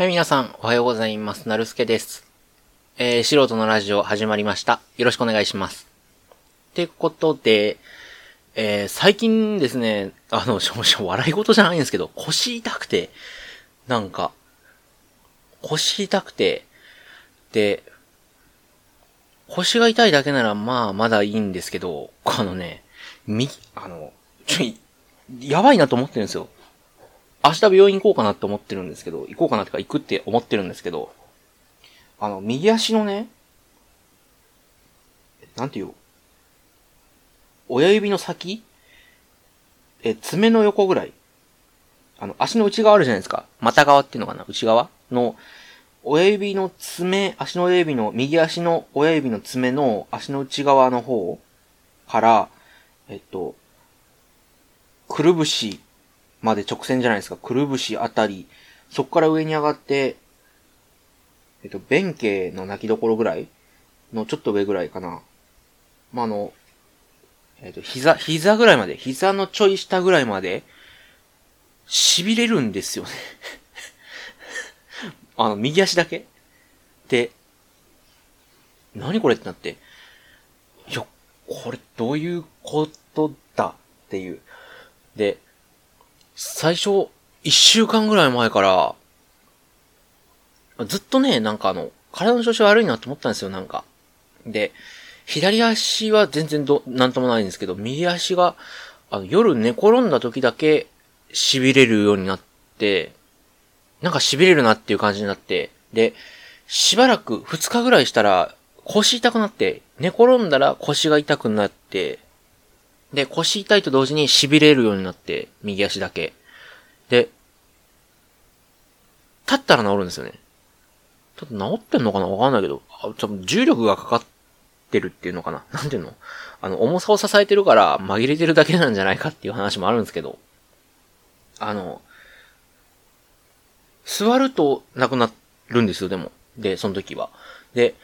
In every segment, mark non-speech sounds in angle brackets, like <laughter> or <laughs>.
はい、皆さん、おはようございます。なるすけです。えー、素人のラジオ始まりました。よろしくお願いします。ってことで、えー、最近ですね、あの、しょ、しょ、笑い事じゃないんですけど、腰痛くて、なんか、腰痛くて、で、腰が痛いだけならまあまだいいんですけど、あのね、み、あの、ちょい、やばいなと思ってるんですよ。明日病院行こうかなって思ってるんですけど、行こうかなってか行くって思ってるんですけど、あの、右足のね、なんていう親指の先え、爪の横ぐらい。あの、足の内側あるじゃないですか。股側っていうのかな内側の、親指の爪、足の親指の、右足の親指の爪の足の内側の方から、えっと、くるぶしまで直線じゃないですか。くるぶしあたり、そこから上に上がって、えっと、弁慶の泣きどころぐらい？のちょっと上ぐらいかな。まあ、あの、えっと、膝、膝ぐらいまで、膝のちょい下ぐらいまで、痺れるんですよね。<laughs> あの、右足だけ？で、何これってなって、いや、これどういうことだ？っていう。で、最初、一週間ぐらい前から、ずっとね、なんかあの、体の調子悪いなと思ったんですよ、なんか。で、左足は全然ど、なんともないんですけど、右足が、あの、夜寝転んだ時だけ痺れるようになって、なんか痺れるなっていう感じになって、で、しばらく2日ぐらいしたら腰痛くなって、寝転んだら腰が痛くなって、で、腰痛いと同時に痺れるようになって、右足だけ。で、立ったら治るんですよね。ちょっと治ってんのかな？わかんないけど、あ多分重力がかかってるっていうのかな？なんていうの？あの、重さを支えてるから紛れてるだけなんじゃないかっていう話もあるんですけど、あの、座るとなくなるんですよ、でも。で、その時は。で、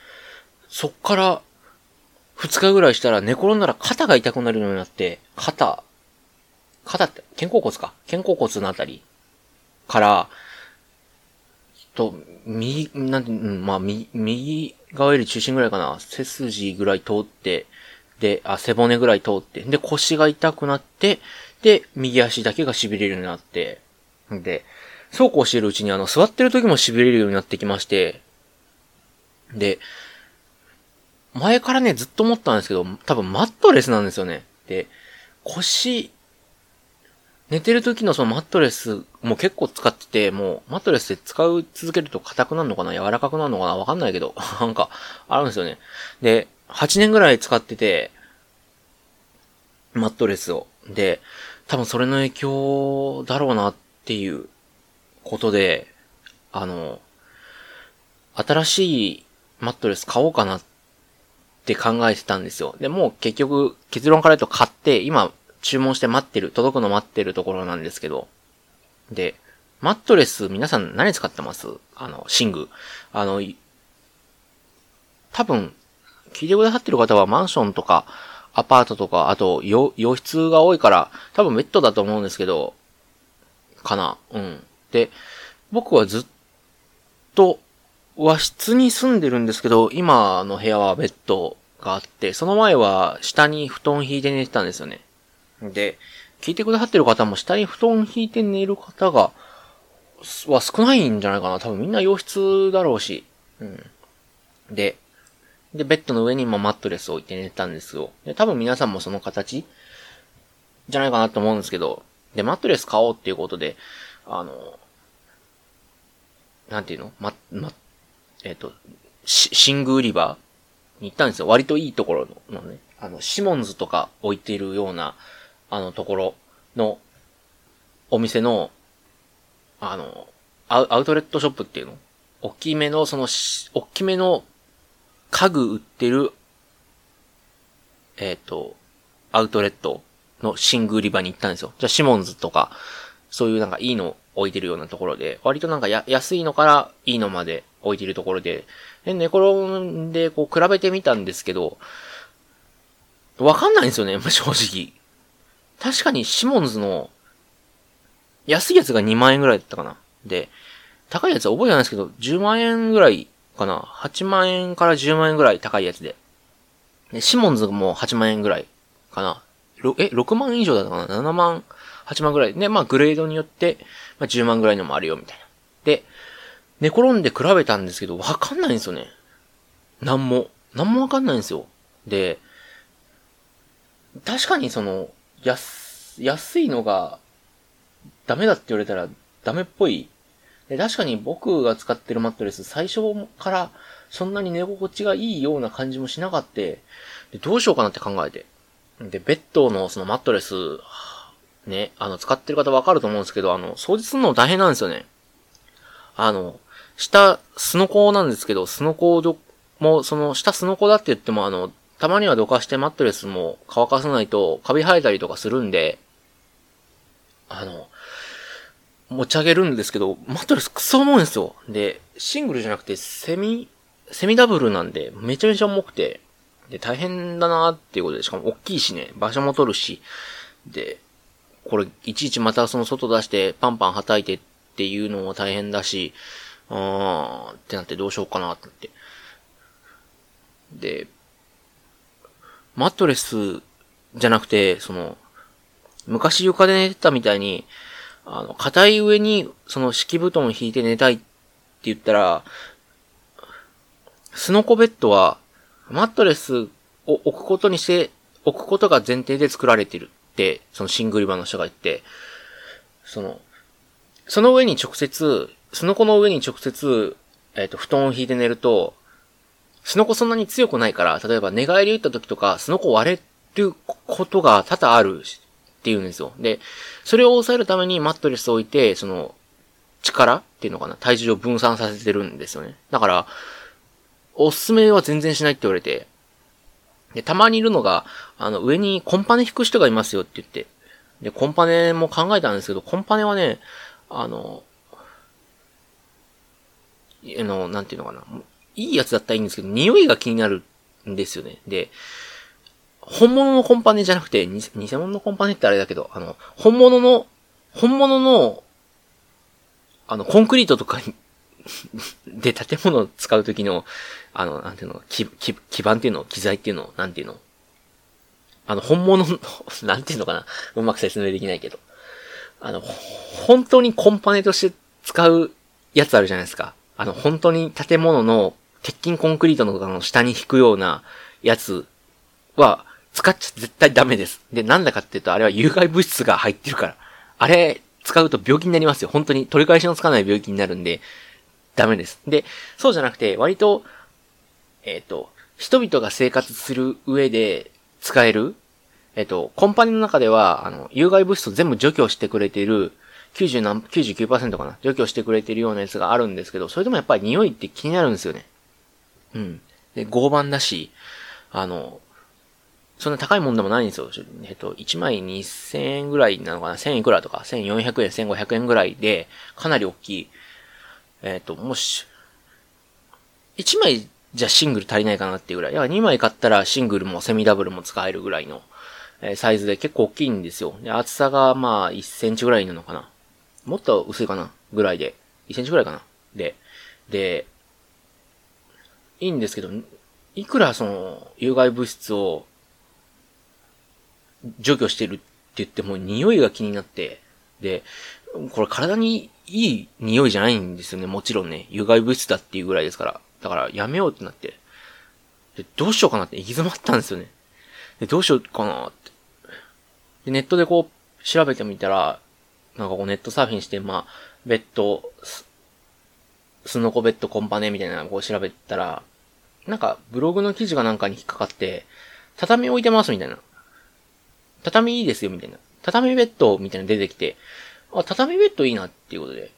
そっから、二日ぐらいしたら寝転んだら肩が痛くなるようになって、肩、肩って、肩甲骨か？肩甲骨のあたりから、と、右、なんて、うん、まあ、右、右側より中心ぐらいかな？背筋ぐらい通って、で、あ、背骨ぐらい通って、で、腰が痛くなって、で、右足だけが痺れるようになって、で、そうこうしてるうちにあの、座ってる時も痺れるようになってきまして、で、前からね、ずっと思ったんですけど、多分マットレスなんですよね。で、腰、寝てる時のそのマットレスも結構使ってて、もうマットレスで使う続けると硬くなるのかな柔らかくなるのかなわかんないけど、<laughs> なんか、あるんですよね。で、8年ぐらい使ってて、マットレスを。で、多分それの影響だろうなっていうことで、あの、新しいマットレス買おうかなってって考えてたんですよ。で、もう結局結論から言うと買って、今注文して待ってる、届くの待ってるところなんですけど。で、マットレス皆さん何使ってます？あの、寝具。あの、多分、聞いてくださってる方はマンションとか、アパートとか、あと、洋室が多いから、多分ベッドだと思うんですけど、かな。うん。で、僕はずっと和室に住んでるんですけど、今の部屋はベッドがあって、その前は下に布団引いて寝てたんですよね。で、聞いてくださってる方も下に布団引いて寝る方が、は少ないんじゃないかな。多分みんな洋室だろうし。うん。で、で、ベッドの上にもマットレスを置いて寝てたんですよ。で、多分皆さんもその形じゃないかなと思うんですけど、で、マットレス買おうっていうことで、あの、なんていうの？ま、ま、えっ、と、し、寝具売り場に行ったんですよ。割といいところのね、あの、シモンズとか置いているような、あの、ところの、お店の、あの、アウトレットショップっていうの？大きめの、その、大きめの家具売ってる、えっ、と、アウトレットの寝具売り場に行ったんですよ。じゃあ、シモンズとか、そういうなんかいいの置いてるようなところで、割となんかや安いのからいいのまで置いてるところで、で、寝転んでこう比べてみたんですけど、わかんないんですよね、正直。確かにシモンズの安いやつが2万円ぐらいだったかな。で、高いやつは覚えてないですけど、10万円ぐらいかな。8万円から10万円ぐらい高いやつで。でシモンズも8万円ぐらいかな。え、6万以上だったかな ?7 万、8万ぐらい。で、まあグレードによって、まあ10万ぐらいのもあるよ、みたいな。で、寝転んで比べたんですけど、わかんないんですよね。なんも。なんもわかんないんですよ。で、確かにその、安、安いのが、ダメだって言われたらダメっぽい。で、確かに僕が使ってるマットレス、最初からそんなに寝心地がいいような感じもしなかった。で、どうしようかなって考えて。で、ベッドのそのマットレス、ね、あの、使ってる方わかると思うんですけど、あの、掃除するの大変なんですよね。あの、下、スノコなんですけど、スノコをもう、その、下スノコだって言っても、あの、たまにはどかしてマットレスも乾かさないとカビ生えたりとかするんで、あの、持ち上げるんですけど、マットレスクソ重いんですよ。で、シングルじゃなくてセミ、セミダブルなんで、めちゃめちゃ重くて、で、大変だなーっていうことで、しかも大きいしね、場所も取るし、で、これ、いちいちまたその外出してパンパン叩いてっていうのも大変だし、あーってなってどうしようかなって。で、マットレスじゃなくて、その、昔床で寝てたみたいに、あの、硬い上に、その敷布団を引いて寝たいって言ったら、スノコベッドは、マットレスを置くことにして、置くことが前提で作られてる、そのシングルバの人が言って、その、その上に直接、スノコの上に直接、えっ、ー、と、布団を引いて寝ると、スノコそんなに強くないから、例えば寝返り打った時とか、スノコ割れることが多々あるっていうんですよ。で、それを抑えるためにマットレスを置いて、その、力っていうのかな体重を分散させてるんですよね。だから、おすすめは全然しないって言われて、で、たまにいるのが、あの、上にコンパネ引く人がいますよって言って。で、コンパネも考えたんですけど、コンパネはね、あの、あの、なんていうのかな。いいやつだったらいいんですけど、匂いが気になるんですよね。で、本物のコンパネじゃなくて、偽物のコンパネってあれだけど、あの、本物の、本物の、あの、コンクリートとかに <laughs> で、建物を使うときの、あの、なんていうの、基基基盤っていうの、機材っていうの、なんていうの。あの、本物の、<laughs> なんていうのかな。うまく説明できないけど。あの、本当にコンパネとして使うやつあるじゃないですか。あの、本当に建物の鉄筋コンクリートのの下に引くようなやつは、使っちゃ絶対ダメです。で、なんだかっていうと、あれは有害物質が入ってるから。あれ、使うと病気になりますよ。本当に取り返しのつかない病気になるんで、ダメです。で、そうじゃなくて、割と、えっ、ー、と、人々が生活する上で使える、えっ、ー、と、コンパニーの中では、あの、有害物質を全部除去してくれている、90何、99%かな除去してくれてるようなやつがあるんですけど、それでもやっぱり匂いって気になるんですよね。うん。で、合板だし、あの、そんな高いもんでもないんですよ。えっと、1枚2000円ぐらいなのかな ?1000 いくらとか、1400円、1500円ぐらいで、かなり大きい。えっと、もし、1枚じゃシングル足りないかなっていうぐらい。いや、2枚買ったらシングルもセミダブルも使えるぐらいの、えー、サイズで結構大きいんですよ。で、厚さがまあ1センチぐらいなのかな。もっと薄いかなぐらいで。1センチぐらいかなで、で、いいんですけど、いくらその、有害物質を除去してるって言っても匂いが気になって、で、これ体にいい匂いじゃないんですよね。もちろんね、有害物質だっていうぐらいですから。だからやめようってなって。で、どうしようかなって行き詰まったんですよね。で、どうしようかなって。で、ネットでこう、調べてみたら、なんかこうネットサーフィンして、まあ、ベッド、スノコベッドコンパネみたいなのをこう調べたら、なんかブログの記事がなんかに引っかかって、畳置いてますみたいな。畳いいですよみたいな。畳ベッドみたいな出てきて、あ、畳ベッドいいなっていうことで、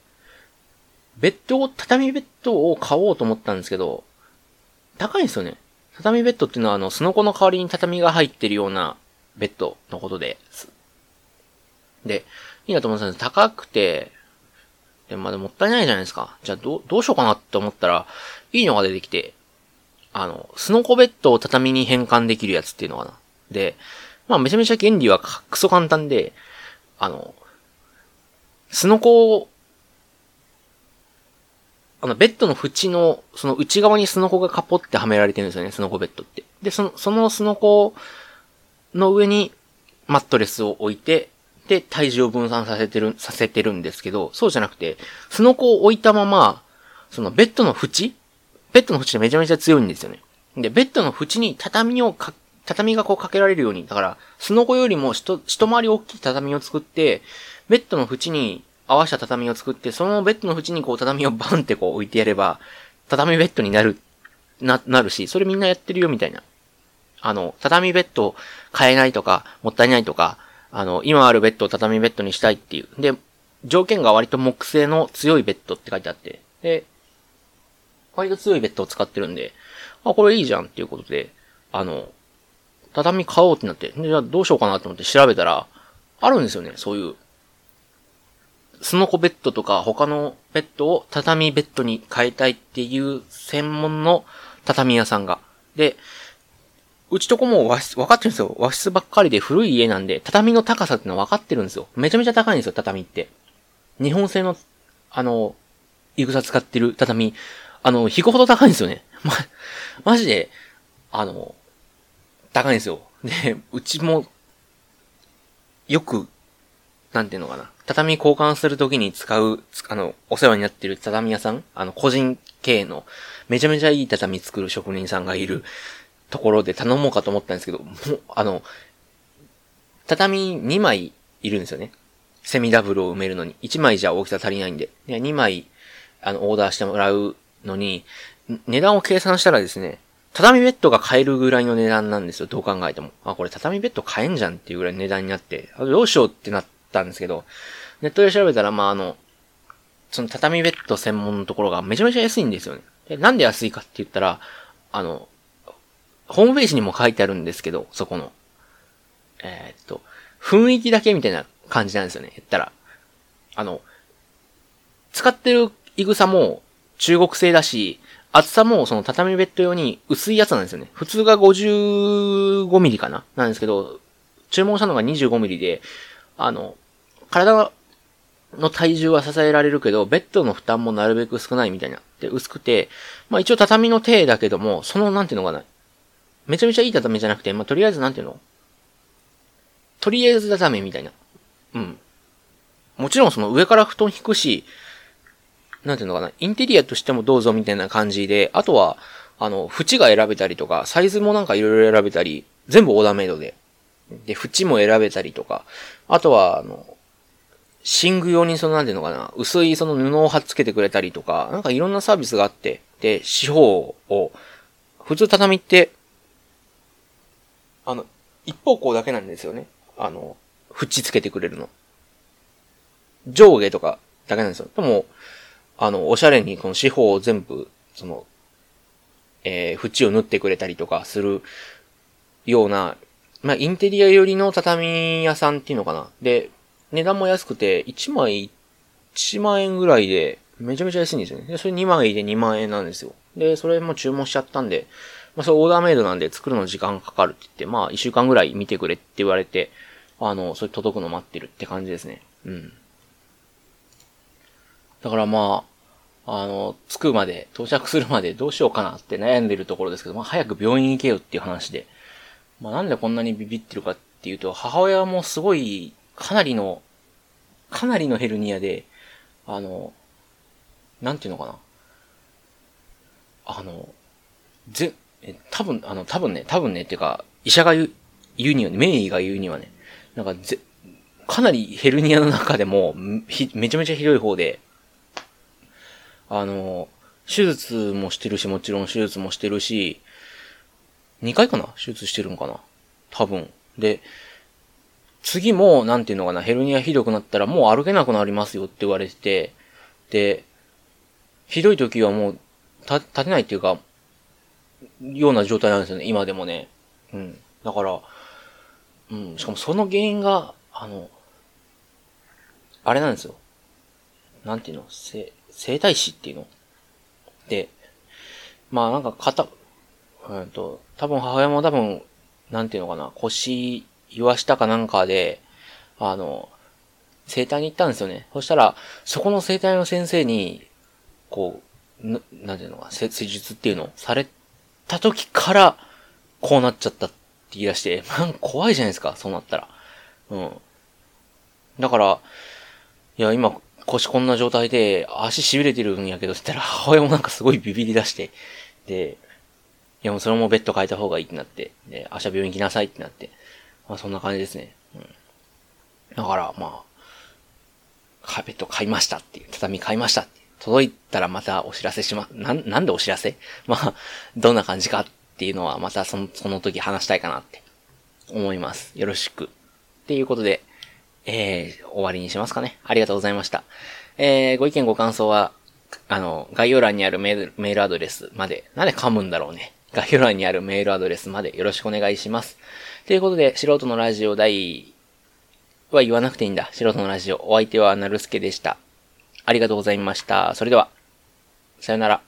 ベッドを、畳ベッドを買おうと思ったんですけど、高いんですよね。畳ベッドっていうのはあの、スノコの代わりに畳が入ってるようなベッドのことです、で、いいなと思ったんです高くて、で、まだもったいないじゃないですか。じゃあどう、どうしようかなって思ったら、いいのが出てきて、あの、スノコベッドを畳に変換できるやつっていうのかな。で、まあめちゃめちゃ原理はクソ簡単で、あの、スノコあの、ベッドの縁の、その内側にスノコがカポってはめられてるんですよね、スノコベッドって。で、その、そのスノコの上にマットレスを置いて、で、体重を分散させてる、させてるんですけど、そうじゃなくて、スノコを置いたまま、そのベッドの縁ベッドの縁でめちゃめちゃ強いんですよね。で、ベッドの縁に畳をか、畳がこうかけられるように、だから、スノコよりも一、回り大きい畳を作って、ベッドの縁に合わせた畳を作って、そのベッドの縁にこう畳をバンってこう置いてやれば、畳ベッドになる、な、なるし、それみんなやってるよみたいな。あの、畳ベッド買えないとか、もったいないとか、あの、今あるベッドを畳ベッドにしたいっていう。で、条件が割と木製の強いベッドって書いてあって、で、割と強いベッドを使ってるんで、あ、これいいじゃんっていうことで、あの、畳買おうってなって、じゃあどうしようかなと思って調べたら、あるんですよね、そういうスノコベッドとか他のベッドを畳ベッドに変えたいっていう専門の畳屋さんが。で、うちとこも和室、分かってるんですよ。和室ばっかりで古い家なんで、畳の高さってのは分かってるんですよ。めちゃめちゃ高いんですよ、畳って。日本製の、あの、いぐさ使ってる畳、あの、引くほど高いんですよね。<laughs> ま、マジで、あの、高いんですよ。で、うちも、よく、なんていうのかな。畳交換するときに使う、あの、お世話になってる畳屋さん、あの、個人経営の、めちゃめちゃいい畳作る職人さんがいるところで頼もうかと思ったんですけど、もう、あの、畳2枚いるんですよね。セミダブルを埋めるのに。1枚じゃ大きさ足りないんで。で2枚、あの、オーダーしてもらうのに、値段を計算したらですね、畳ベッドが買えるぐらいの値段なんですよ、どう考えても。あ、これ畳ベッド買えんじゃんっていうぐらい値段になって、あどうしようってなったんですけど、ネットで調べたら、まあ、あの、その畳ベッド専門のところがめちゃめちゃ安いんですよね。で、なんで安いかって言ったら、あの、ホームページにも書いてあるんですけど、そこの。えー、っと、雰囲気だけみたいな感じなんですよね、言ったら。あの、使ってるイグサも中国製だし、厚さもその畳ベッド用に薄いやつなんですよね。普通が55ミリかな？なんですけど、注文したのが25ミリで、あの、体の体重は支えられるけど、ベッドの負担もなるべく少ないみたいな。で、薄くて、まあ一応畳の手だけども、その、なんていうのかな？めちゃめちゃいい畳じゃなくて、まあとりあえずなんていうの？とりあえず畳みたいな。うん。もちろんその上から布団引くし、なんていうのかな、インテリアとしてもどうぞみたいな感じで、あとは、あの、縁が選べたりとか、サイズもなんかいろいろ選べたり、全部オーダーメイドで。で、縁も選べたりとか、あとは、あの、寝具用にそのなんていうのかな、薄いその布を貼っつけてくれたりとか、なんかいろんなサービスがあって、で、四方を、普通畳って、あの、一方向だけなんですよね。あの、縁つけてくれるの。上下とかだけなんですよ。でも、あの、おしゃれにこの四方を全部、その、えー、縁を縫ってくれたりとかするような、まあ、インテリア寄りの畳屋さんっていうのかな。で、値段も安くて、1枚1万円ぐらいで、めちゃめちゃ安いんですよね。で、それ2枚で2万円なんですよ。で、それも注文しちゃったんで、まあ、それオーダーメイドなんで作るの時間かかるって言って、まあ、1週間ぐらい見てくれって言われて、あの、それ届くの待ってるって感じですね。うん。だからまあ、あの、着くまで、到着するまでどうしようかなって悩んでるところですけど、まあ、早く病院行けよっていう話で。まあ、なんでこんなにビビってるかっていうと、母親もすごいかなりの、かなりのヘルニアで、あの、なんていうのかな。あの、ぜ、え、多分、あの、多分ね、多分ね、っていうか、医者が言う、言うにはね、名医が言うにはね、なんかぜ、かなりヘルニアの中でも、ひ、めちゃめちゃひどい方で、あの、手術もしてるし、もちろん手術もしてるし、2回かな？手術してるのかな？多分。で、次も、なんていうのかな、ヘルニアひどくなったらもう歩けなくなりますよって言われてて、で、ひどい時はもう、立てないっていうか、ような状態なんですよね、今でもね。うん。だから、うん、しかもその原因が、あの、あれなんですよ。なんていうの？生、生体師っていうの？で、まあなんか肩、うんと、多分母親も多分、なんていうのかな、腰言わしたかなんかで、あの、生体に行ったんですよね。そしたら、そこの生体の先生に、こう、ななんていうのか、施術っていうのされた時から、こうなっちゃったって言い出して、<laughs> なんか怖いじゃないですか、そうなったら。うん。だから、いや、今、腰こんな状態で、足痺れてるんやけど、って言ったら、母親もなんかすごいビビり出して、で、いやもうそれもベッド変えた方がいいってなって、で、明日病院行きなさいってなって、まあそんな感じですね。うん。だから、まあ、カーペット買いましたっていう、畳買いましたって。届いたらまたお知らせしま、なん、なんでお知らせ？<laughs> まあ、どんな感じかっていうのはまたその、その時話したいかなって思います。よろしく。っていうことで、えー、終わりにしますかね。ありがとうございました。えー、ご意見ご感想は、あの、概要欄にあるメール、メールアドレスまで、なんで噛むんだろうね。概要欄にあるメールアドレスまでよろしくお願いします。ということで、素人のラジオ第は言わなくていいんだ。素人のラジオ。お相手はなるすけでした。ありがとうございました。それでは、さよなら。